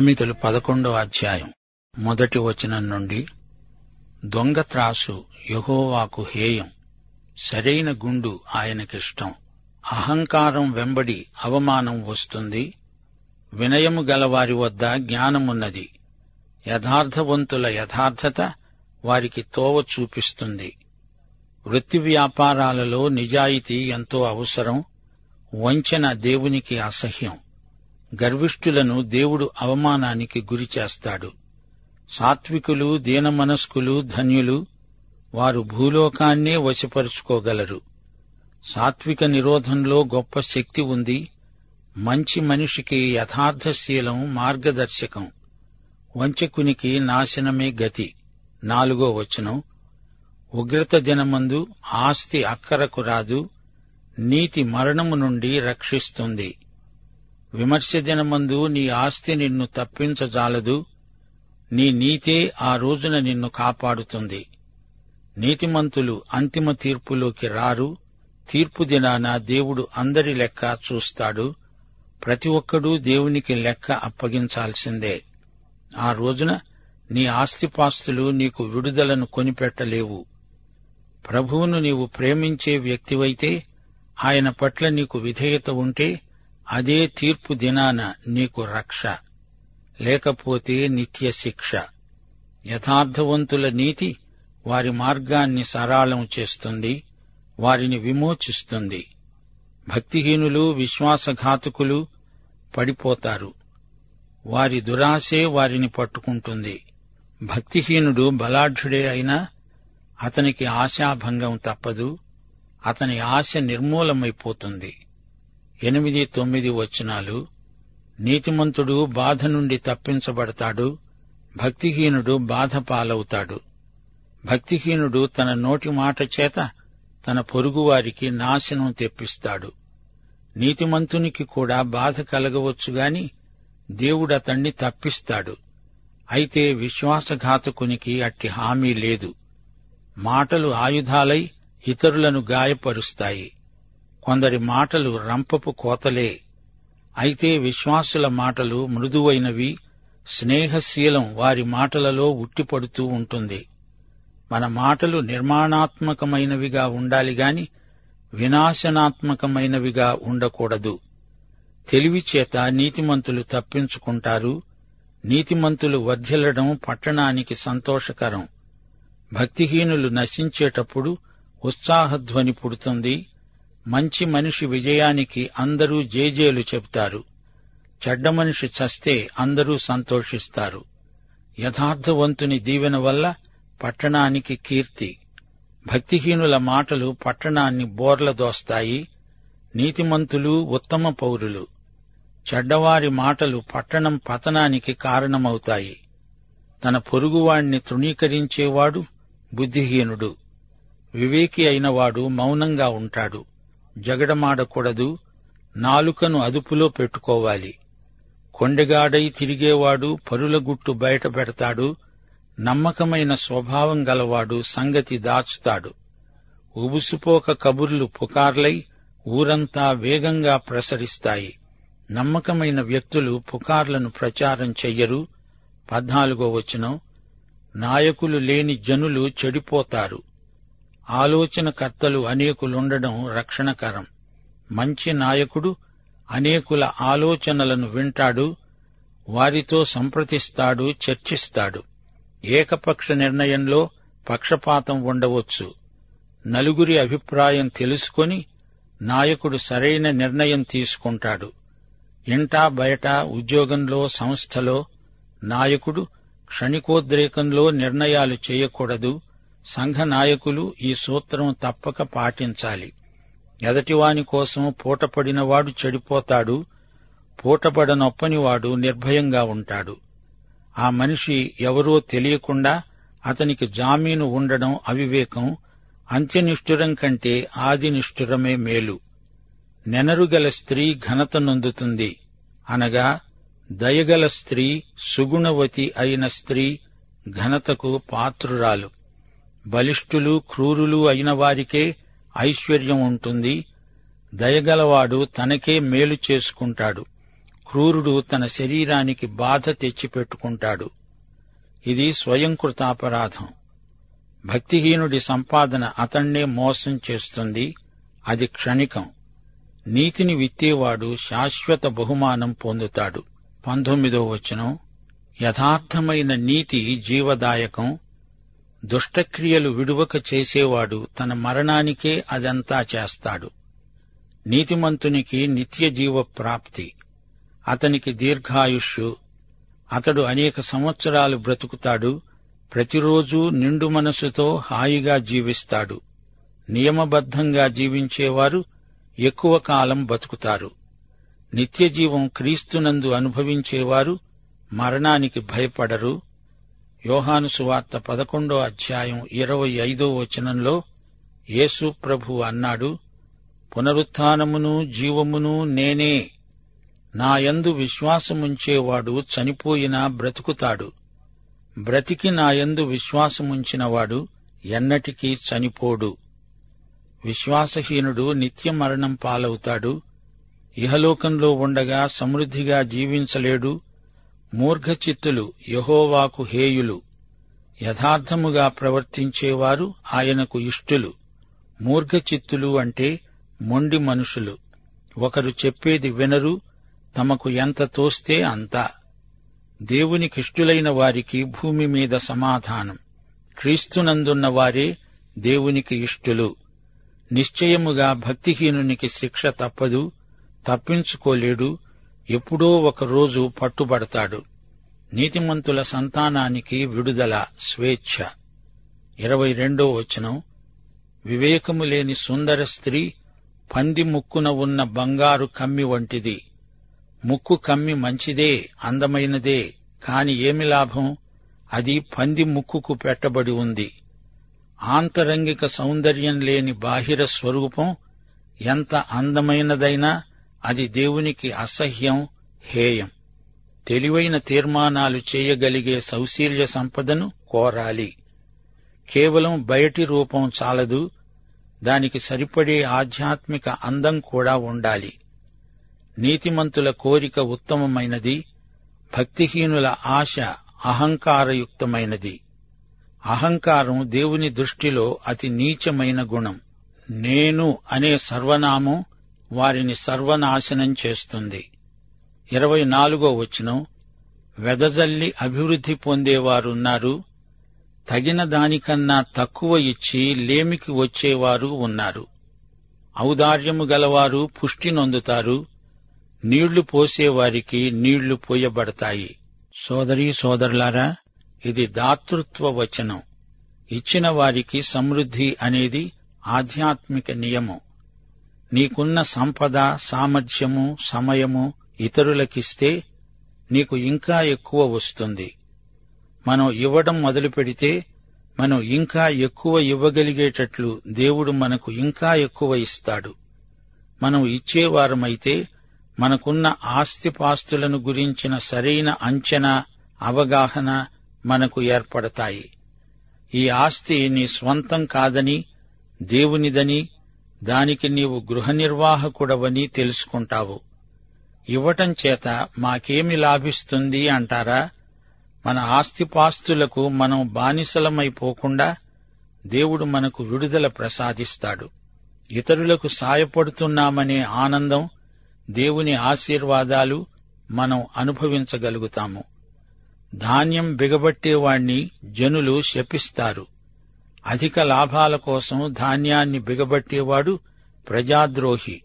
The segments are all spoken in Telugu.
సామెతలు పదకొండో అధ్యాయం మొదటి వచనం నుండి దొంగ త్రాసు యహోవాకు హేయం. సరైన గుండు ఆయనకిష్టం. అహంకారం వెంబడి అవమానం వస్తుంది. వినయము గలవారి వద్ద జ్ఞానమున్నది. యథార్థవంతుల యథార్థత వారికి తోవ చూపిస్తుంది. వృత్తి వ్యాపారాలలో నిజాయితీ ఎంతో అవసరం. వంచన దేవునికి అసహ్యం. గర్విష్ఠులను దేవుడు అవమానానికి గురి చేస్తాడు. సాత్వికులు దీనమనస్కులు ధన్యులు వారు భూలోకాన్నే వశపరుచుకోగలరు. సాత్విక నిరోధంలో గొప్ప శక్తి ఉంది. మంచి మనిషికి యథార్థశీలం మార్గదర్శకం. వంచకునికి నాశనమే గతి. నాలుగో వచనం. ఉగ్రత దినమందు ఆస్తి అక్కరకు రాదు. నీతి మరణము నుండి రక్షిస్తుంది. విమర్శ దినమందు నీ ఆస్తి నిన్ను తప్పించజాలదు. నీ నీతే ఆ రోజున నిన్ను కాపాడుతుంది. నీతిమంతులు అంతిమ తీర్పులోకి రారు. తీర్పు దినాన దేవుడు అందరి లెక్క చూస్తాడు. ప్రతి ఒక్కడూ దేవునికి లెక్క అప్పగించాల్సిందే. ఆ రోజున నీ ఆస్తిపాస్తులు నీకు విడుదలను కొనిపెట్టలేవు. ప్రభువును నీవు ప్రేమించే వ్యక్తివైతే ఆయన పట్ల నీకు విధేయత ఉంటే అదే తీర్పు దినాన నీకు రక్ష లేకపోతే నిత్య శిక్ష. యథార్థవంతుల నీతి వారి మార్గాన్ని సరళం చేస్తుంది వారిని విమోచిస్తుంది. భక్తిహీనులు విశ్వాసఘాతకులు పడిపోతారు. వారి దురాశే వారిని పట్టుకుంటుంది. భక్తిహీనుడు బలాఢ్యుడే అయినా అతనికి ఆశాభంగం తప్పదు అతని ఆశ నిర్మూలమైపోతుంది. ఎనిమిది తొమ్మిది వచనాలు. నీతిమంతుడు బాధ నుండి తప్పించబడతాడు. భక్తిహీనుడు బాధ పాలవుతాడు. భక్తిహీనుడు తన నోటి మాట చేత తన పొరుగువారికి నాశనం తెప్పిస్తాడు. నీతిమంతునికి కూడా బాధ కలగవచ్చుగాని దేవుడతణ్ణి తప్పిస్తాడు. అయితే విశ్వాసఘాతకునికి అట్టి హామీ లేదు. మాటలు ఆయుధాలై ఇతరులను గాయపరుస్తాయి. కొందరి మాటలు రంపపు కోతలే. అయితే విశ్వాసుల మాటలు మృదువైనవి స్నేహశీలం వారి మాటలలో ఉట్టిపడుతూ ఉంటుంది. మన మాటలు నిర్మాణాత్మకమైనవిగా ఉండాలి గాని వినాశనాత్మకమైనవిగా ఉండకూడదు. తెలివి చేత నీతిమంతులు తప్పించుకుంటారు. నీతిమంతులు వర్ధిల్లడం పట్టణానికి సంతోషకరం. భక్తిహీనులు నశించేటప్పుడు ఉత్సాహధ్వని పుడుతుంది. మంచి మనిషి విజయానికి అందరూ జేజేలు చెబుతారు. చెడ్డ మనిషి చస్తే అందరూ సంతోషిస్తారు. యథార్థవంతుని దీవెన వల్ల పట్టణానికి కీర్తి. భక్తిహీనుల మాటలు పట్టణాన్ని బోర్ల దోస్తాయి నీతిమంతులు ఉత్తమ పౌరులు. చెడ్డవారి మాటలు పట్టణం పతనానికి కారణమవుతాయి. తన పొరుగువాణ్ణి తృణీకరించేవాడు బుద్ధిహీనుడు. వివేకి అయినవాడు మౌనంగా ఉంటాడు. జగడమాడకూడదు నాలుకను అదుపులో పెట్టుకోవాలి. కొండగాడై తిరిగేవాడు పరుల గుట్టు బయట పెడతాడు నమ్మకమైన స్వభావం గలవాడు సంగతి దాచుతాడు. ఉబుసుపోక కబుర్లు పుకార్లై ఊరంతా వేగంగా ప్రసరిస్తాయి. నమ్మకమైన వ్యక్తులు పుకార్లను ప్రచారం చెయ్యరు. పద్నాలుగో వచనం నాయకులు లేని జనులు చెడిపోతారు. ఆలోచనకర్తలు అనేకులుండడం రక్షణకరం. మంచి నాయకుడు అనేకుల ఆలోచనలను వింటాడు వారితో సంప్రదిస్తాడు చర్చిస్తాడు. ఏకపక్ష నిర్ణయంలో పక్షపాతం ఉండవచ్చు. నలుగురి అభిప్రాయం తెలుసుకొని నాయకుడు సరైన నిర్ణయం తీసుకుంటాడు. ఇంటా బయట ఉద్యోగంలో సంస్థలో నాయకుడు క్షణికోద్రేకంలో నిర్ణయాలు చేయకూడదు. సంఘ నాయకులు ఈ సూత్రం తప్పక పాటించాలి. ఎదటివాని కోసం పూటపడినవాడు చెడిపోతాడు పూటపడనొప్పనివాడు నిర్భయంగా ఉంటాడు. ఆ మనిషి ఎవరో తెలియకుండా అతనికి జామీను ఉండడం అవివేకం అంత్యనిష్ఠురం కంటే ఆది నిష్ఠురమే మేలు. నెనరుగల స్త్రీ ఘనత నొందుతుంది. అనగా దయగల స్త్రీ సుగుణవతి అయిన స్త్రీ ఘనతకు పాత్రురాలు. బలిష్ఠులు క్రూరులు అయిన వారికే ఐశ్వర్యం ఉంటుంది. దయగలవాడు తనకే మేలు చేసుకుంటాడు. క్రూరుడు తన శరీరానికి బాధ తెచ్చిపెట్టుకుంటాడు. ఇది స్వయంకృతాపరాధం. భక్తిహీనుడి సంపాదన అతణ్ణే మోసం చేస్తుంది. అది క్షణికం. నీతిని విత్తేవాడు శాశ్వత బహుమానం పొందుతాడు. పంతొమ్మిదో వచనం. యథార్థమైన నీతి జీవదాయకం. దుష్టక్రియలు విడువక చేసేవాడు తన మరణానికే అదంతా చేస్తాడు. నీతిమంతునికి నిత్య జీవ ప్రాప్తి అతనికి దీర్ఘాయుష్యు. అతడు అనేక సంవత్సరాలు బ్రతుకుతాడు. ప్రతిరోజూ నిండు మనసుతో హాయిగా జీవిస్తాడు. నియమబద్ధంగా జీవించేవారు ఎక్కువ కాలం బతుకుతారు. నిత్యజీవం క్రీస్తునందు అనుభవించేవారు మరణానికి భయపడరు. యోహాను సువార్త పదకొండో అధ్యాయం ఇరవై ఐదో వచనంలో యేసు ప్రభు అన్నాడు పునరుత్నమును జీవమును నేనే. నాయందు విశ్వాసముంచేవాడు చనిపోయినా బ్రతుకుతాడు. బ్రతికి నాయందు విశ్వాసముంచినవాడు ఎన్నటికీ చనిపోడు. విశ్వాసహీనుడు నిత్య మరణం పాలవుతాడు. ఇహలోకంలో ఉండగా సమృద్ధిగా జీవించలేడు. మూర్ఘచిత్తులు యహోవాకు హేయులు. యథార్థముగా ప్రవర్తించేవారు ఆయనకు ఇష్టులు. మూర్ఘచిత్తులు అంటే మొండి మనుషులు. ఒకరు చెప్పేది వినరు తమకు ఎంత తోస్తే అంతా. దేవునికిష్టులైన వారికి భూమి మీద సమాధానం. క్రీస్తునందున్న వారే దేవునికి ఇష్టులు. నిశ్చయముగా భక్తిహీనునికి శిక్ష తప్పదు తప్పించుకోలేడు ఎప్పుడో ఒక రోజు పట్టుబడతాడు. నీతిమంతుల సంతానానికి విడుదల స్వేచ్ఛ. ఇరవై రెండో వచనం. వివేకము లేని సుందర స్త్రీ పంది ముక్కున ఉన్న బంగారు కమ్మి వంటిది. ముక్కు కమ్మి మంచిదే అందమైనదే కాని ఏమి లాభం? అది పంది ముక్కుకు పెట్టబడి ఉంది. ఆంతరంగిక సౌందర్యం లేని బాహిర స్వరూపం ఎంత అందమైనదైనా అది దేవునికి అసహ్యం హేయం. తెలివైన తీర్మానాలు చేయగలిగే సౌశీల్య సంపదను కోరాలి. కేవలం బయటి రూపం చాలదు దానికి సరిపడే ఆధ్యాత్మిక అందం కూడా ఉండాలి. నీతిమంతుల కోరిక ఉత్తమమైనది భక్తిహీనుల ఆశ అహంకారయుక్తమైనది. అహంకారం దేవుని దృష్టిలో అతి నీచమైన గుణం. నేను అనే సర్వనామం వారిని సర్వనాశనం చేస్తుంది. ఇరవై నాలుగో వచనం వెదజల్లి అభివృద్ధి పొందేవారున్నారు తగిన దానికన్నా తక్కువ ఇచ్చి లేమికి వచ్చేవారు ఉన్నారు. ఔదార్యము గలవారు పుష్టి నొందుతారు నీళ్ళు పోసేవారికి నీళ్ళు పోయబడతాయి. సోదరీ సోదరులారా ఇది దాతృత్వ వచనం. ఇచ్చిన వారికి సమృద్ధి అనేది ఆధ్యాత్మిక నియమం. నీకున్న సంపద సామర్థ్యము సమయము ఇతరులకిస్తే నీకు ఇంకా ఎక్కువ వస్తుంది. మనం ఇవ్వడం మొదలు పెడితే మనం ఇంకా ఎక్కువ ఇవ్వగలిగేటట్లు దేవుడు మనకు ఇంకా ఎక్కువ ఇస్తాడు. మనం ఇచ్చేవారమైతే మనకున్న ఆస్తిపాస్తులను గురించిన సరైన అంచనా అవగాహన మనకు ఏర్పడతాయి. ఈ ఆస్తి నీ స్వంతం కాదని దేవునిదని దానికి నీవు గృహ నిర్వాహకుడవని తెలుసుకుంటావు. ఇవ్వటం చేత మాకేమి లాభిస్తుంది అంటారా? మన ఆస్తిపాస్తులకు మనం బానిసలమైపోకుండా దేవుడు మనకు విడుదల ప్రసాదిస్తాడు. ఇతరులకు సాయపడుతున్నామనే ఆనందం దేవుని ఆశీర్వాదాలు మనం అనుభవించగలుగుతాము. ధాన్యం బిగబట్టేవాణ్ణి జనులు శపిస్తారు. అధిక లాభాల కోసం ధాన్యాన్ని బిగబట్టేవాడు ప్రజాద్రోహి.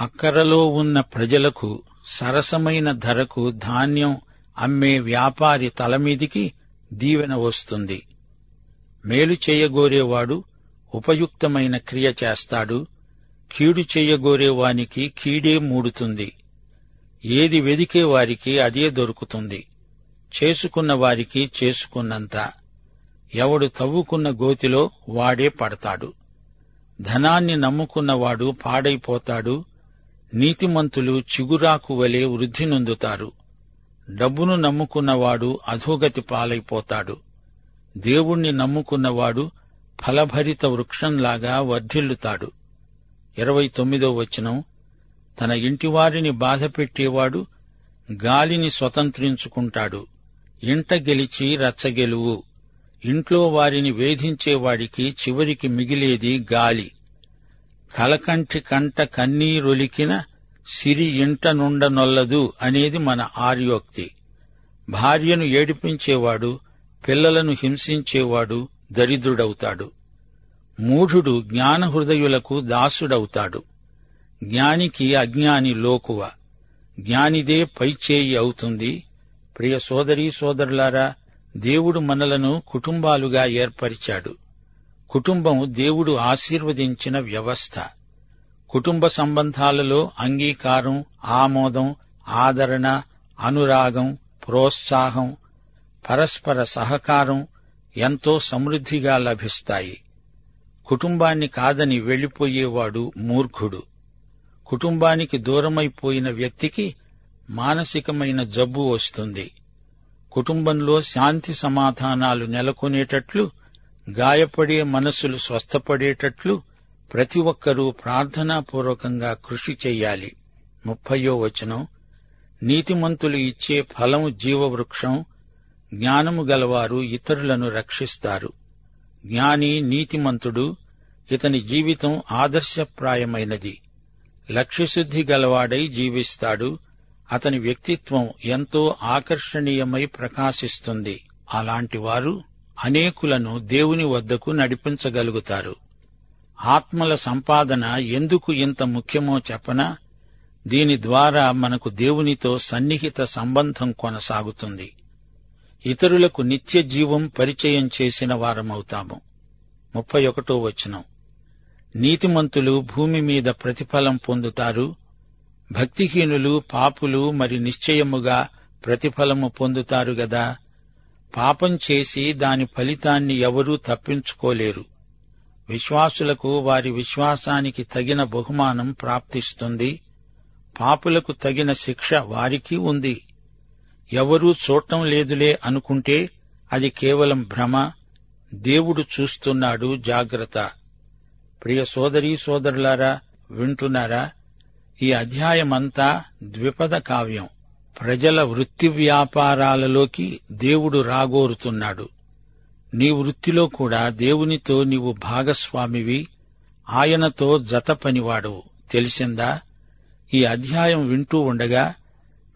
అక్కరలో ఉన్న ప్రజలకు సరసమైన ధరకు ధాన్యం అమ్మే వ్యాపారి తలమీదికి దీవెన వస్తుంది. మేలు చేయగోరేవాడు ఉపయుక్తమైన క్రియ చేస్తాడు. కీడు చెయ్యగోరేవానికి కీడే మూడుతుంది. ఏది వెదికే వారికి అదే దొరుకుతుంది. చేసుకున్న వారికి చేసుకున్నంత. ఎవడు తవ్వుకున్న గోతిలో వాడే పడతాడు. ధనాన్ని నమ్ముకున్నవాడు పాడైపోతాడు. నీతిమంతులు చిగురాకు వలె వృద్ధి నొందుతారు. డబ్బును నమ్ముకున్నవాడు అధోగతి పాలైపోతాడు. దేవుణ్ణి నమ్ముకున్నవాడు ఫలభరిత వృక్షంలాగా వర్ధిల్లుతాడు. ఇరవై తొమ్మిదో వచనం. తన ఇంటివారిని బాధపెట్టేవాడు గాలిని స్వతంత్రించుకుంటాడు. ఇంట గెలిచి రచ్చగెలువు ఇంట్లో వారిని వేధించేవాడికి చివరికి మిగిలేది గాలి. కలకంటి కంట కన్నీరొలికిన సిరి ఇంట నుండనొల్లదు అనేది మన ఆర్యోక్తి. భార్యను ఏడిపించేవాడు పిల్లలను హింసించేవాడు దరిద్రుడవుతాడు. మూఢుడు జ్ఞానహృదయులకు దాసుడవుతాడు. జ్ఞానికి అజ్ఞాని లోకువ. జ్ఞానిదే పైచేయి అవుతుంది. ప్రియ సోదరీ సోదరులారా దేవుడు మనలను కుటుంబాలుగా ఏర్పరిచాడు. కుటుంబం దేవుడు ఆశీర్వదించిన వ్యవస్థ. కుటుంబ సంబంధాలలో అంగీకారం ఆమోదం ఆదరణ అనురాగం ప్రోత్సాహం పరస్పర సహకారం ఎంతో సమృద్ధిగా లభిస్తాయి. కుటుంబాన్ని కాదని వెళ్ళిపోయేవాడు మూర్ఖుడు. కుటుంబానికి దూరమైపోయిన వ్యక్తికి మానసికమైన జబ్బు వస్తుంది. కుటుంబంలో శాంతి సమాధానాలు నెలకొనేటట్లు గాయపడే మనస్సులు స్వస్థపడేటట్లు ప్రతి ఒక్కరూ ప్రార్థనాపూర్వకంగా కృషి చెయ్యాలి ముప్పయో వచనం. నీతిమంతులు ఇచ్చే ఫలము జీవవృక్షం జ్ఞానము గలవారు ఇతరులను రక్షిస్తారు. జ్ఞాని నీతిమంతుడు ఇతని జీవితం ఆదర్శప్రాయమైనది. లక్ష్యశుద్ధి గలవాడై జీవిస్తాడు. అతని వ్యక్తిత్వం ఎంతో ఆకర్షణీయమై ప్రకాశిస్తుంది. అలాంటి వారు అనేకులను దేవుని వద్దకు నడిపించగలుగుతారు. ఆత్మల సంపాదన ఎందుకు ఇంత ముఖ్యమో చెప్పనా? దీని ద్వారా మనకు దేవునితో సన్నిహిత సంబంధం కొనసాగుతుంది. ఇతరులకు నిత్య జీవం పరిచయం చేసిన వారమవుతాము. ముప్పై ఒకటో వచనం. నీతిమంతులు భూమి మీద ప్రతిఫలం పొందుతారు. భక్తిహీనులు పాపులు మరి నిశ్చయముగా ప్రతిఫలము పొందుతారు గదా. పాపం చేసి దాని ఫలితాన్ని ఎవరూ తప్పించుకోలేరు. విశ్వాసులకు వారి విశ్వాసానికి తగిన బహుమానం ప్రాప్తిస్తుంది. పాపులకు తగిన శిక్ష వారికి ఉంది. ఎవరూ చూడటం లేదులే అనుకుంటే అది కేవలం భ్రమ. దేవుడు చూస్తున్నాడు జాగ్రత్త. ప్రియ సోదరీ సోదరులారా వింటున్నారా? ఈ అధ్యాయమంతా ద్విపద కావ్యం. ప్రజల వృత్తి వ్యాపారాలలోకి దేవుడు రాగోరుతున్నాడు. నీ వృత్తిలో కూడా దేవునితో నీవు భాగస్వామివి ఆయనతో జత పనివాడవు తెలిసిందా? ఈ అధ్యాయం వింటూ ఉండగా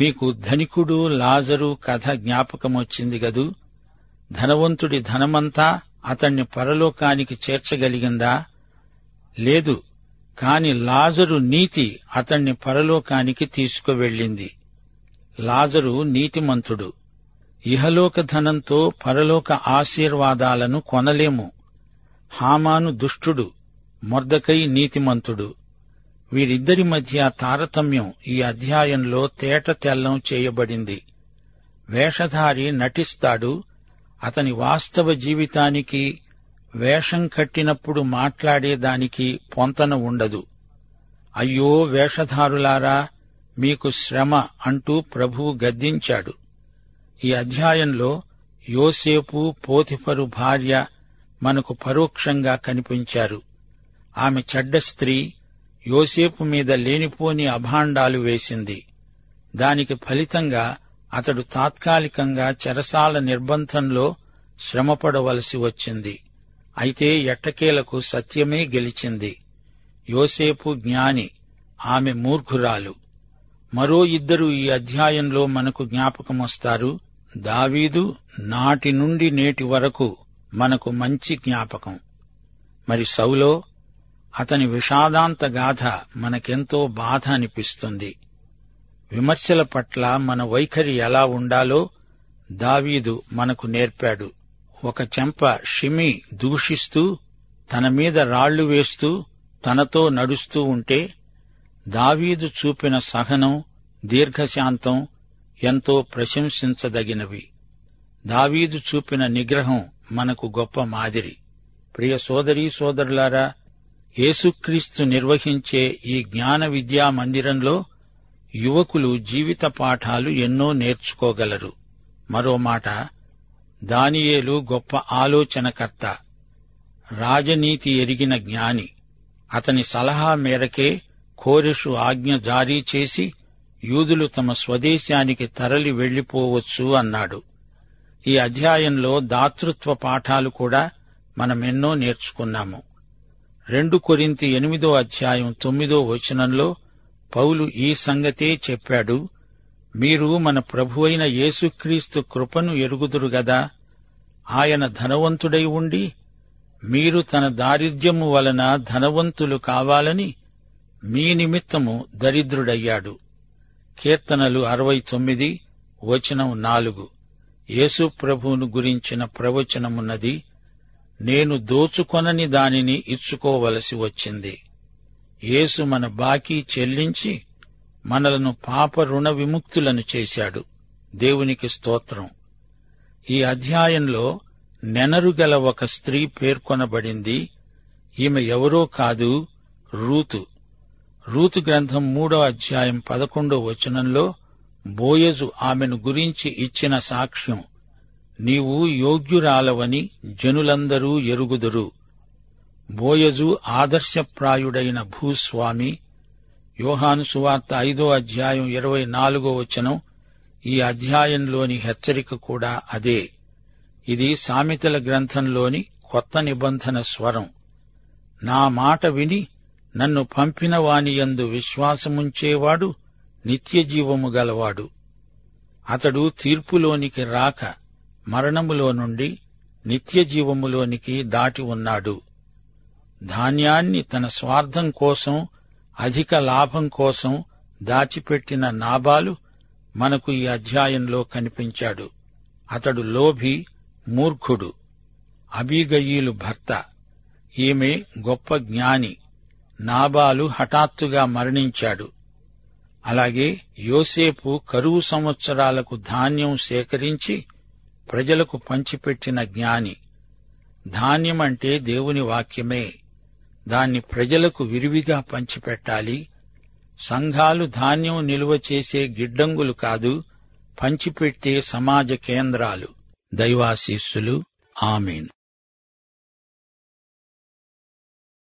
మీకు ధనికుడు లాజరు కథ జ్ఞాపకమొచ్చింది గదు? ధనవంతుడి ధనమంతా అతణ్ణి పరలోకానికి చేర్చగలిగిందా? లేదు కాని లాజరు నీతి అతణ్ణి పరలోకానికి తీసుకువెళ్ళింది. లాజరు నీతిమంతుడు. ఇహలోక ధనంతో పరలోక ఆశీర్వాదాలను కొనలేము. హామాను దుష్టుడు మొర్దకై నీతిమంతుడు. వీరిద్దరి మధ్య తారతమ్యం ఈ అధ్యాయంలో తేట తెల్లం చేయబడింది. వేషధారి నటిస్తాడు అతని వాస్తవ జీవితానికి వేషం కట్టినప్పుడు మాట్లాడేదానికి పొంతన ఉండదు. అయ్యో వేషధారులారా మీకు శ్రమ అంటూ ప్రభువు గద్దించాడు. ఈ అధ్యాయంలో యోసేపు పోతిఫరు భార్య మనకు పరోక్షంగా కనిపించారు. ఆమె చెడ్డ స్త్రీ యోసేపు మీద లేనిపోని అభాండాలు వేసింది. దానికి ఫలితంగా అతడు తాత్కాలికంగా చెరసాల నిర్బంధంలో శ్రమపడవలసి వచ్చింది. అయితే ఎట్టకేలకు సత్యమే గెలిచింది. యోసేపు జ్ఞాని ఆమె మూర్ఖురాలు. మరో ఇద్దరు ఈ అధ్యాయంలో మనకు జ్ఞాపకమొస్తారు. దావీదు నాటి నుండి నేటి వరకు మనకు మంచి జ్ఞాపకం. మరి సౌలో అతని విషాదాంత గాథ మనకెంతో బాధ అనిపిస్తుంది. విమర్శల పట్ల మన వైఖరి ఎలా ఉండాలో దావీదు మనకు నేర్పాడు. ఒక చెంప షిమి దూషిస్తూ తన మీద రాళ్ళు వేస్తూ తనతో నడుస్తూ ఉంటే దావీదు చూపిన సహనం దీర్ఘశాంతం ఎంతో ప్రశంసించదగినవి. దావీదు చూపిన నిగ్రహం మనకు గొప్ప మాదిరి. ప్రియ సోదరీ సోదరులారా యేసుక్రీస్తు నిర్వహించే ఈ జ్ఞాన విద్యా మందిరంలో యువకులు జీవిత పాఠాలు ఎన్నో నేర్చుకోగలరు. మరో మాట దానియేలు గొప్ప ఆలోచనకర్త రాజనీతి ఎరిగిన జ్ఞాని. అతని సలహా మేరకే కోరెషు ఆజ్ఞ జారీ చేసి యూదులు తమ స్వదేశానికి తరలి వెళ్ళిపోవచ్చు అన్నాడు. ఈ అధ్యాయంలో దాతృత్వ పాఠాలు కూడా మనమెన్నో నేర్చుకున్నాము. రెండు కొరింతి ఎనిమిదో అధ్యాయం తొమ్మిదో వచనంలో పౌలు ఈ సంగతే చెప్పాడు. మీరు మన ప్రభువైన యేసుక్రీస్తు కృపను ఎరుగుదురు గదా. ఆయన ధనవంతుడై ఉండి మీరు తన దారిద్ర్యము వలన ధనవంతులు కావాలని మీ నిమిత్తము దరిద్రుడయ్యాడు. కీర్తనలు అరవై తొమ్మిది వచనం నాలుగు. యేసు ప్రభువును గురించిన ప్రవచనమున్నది నేను దోచుకొనని దానిని ఇచ్చుకోవలసి వచ్చింది. యేసు మన బాకీ చెల్లించి మనలను పాప రుణ విముక్తులను చేశాడు. దేవునికి స్తోత్రం. ఈ అధ్యాయంలో నెనరుగల ఒక స్త్రీ పేర్కొనబడింది. ఈమె ఎవరో కాదు రూతు. రూతు గ్రంథం మూడో అధ్యాయం పదకొండో వచనంలో బోయజు ఆమెను గురించి ఇచ్చిన సాక్ష్యం నీవు యోగ్యురాలవని జనులందరూ ఎరుగుదురు. బోయజు ఆదర్శప్రాయుడైన భూస్వామి యోహాను సువార్త ఐదో అధ్యాయం ఇరవై నాలుగో వచనం ఈ అధ్యాయంలోని హెచ్చరిక కూడా అదే. ఇది సామెతల గ్రంథంలోని కొత్త నిబంధన స్వరం. నా మాట విని నన్ను పంపిన వానియందు విశ్వాసముంచేవాడు నిత్యజీవము గలవాడు. అతడు తీర్పులోనికి రాక మరణములో నుండి నిత్యజీవములోనికి దాటి ఉన్నాడు. ధాన్యాన్ని తన స్వార్థం కోసం అధిక లాభం కోసం దాచిపెట్టిన నాబాలు మనకు ఈ అధ్యాయంలో కనిపించాడు. అతడు లోభి మూర్ఖుడు అబీగయీలు భర్త. ఈమె గొప్ప జ్ఞాని. నాబాలు హఠాత్తుగా మరణించాడు. అలాగే యోసేపు కరువు సంవత్సరాలకు ధాన్యం సేకరించి ప్రజలకు పంచిపెట్టిన జ్ఞాని. ధాన్యం అంటే దేవుని వాక్యమే. దాన్ని ప్రజలకు విరివిగా పంచిపెట్టాలి. సంఘాలు ధాన్యం నిలువ చేసే గిడ్డంగులు కాదు పంచిపెట్టే సమాజ కేంద్రాలు. దైవాశీస్సులు. ఆమెను.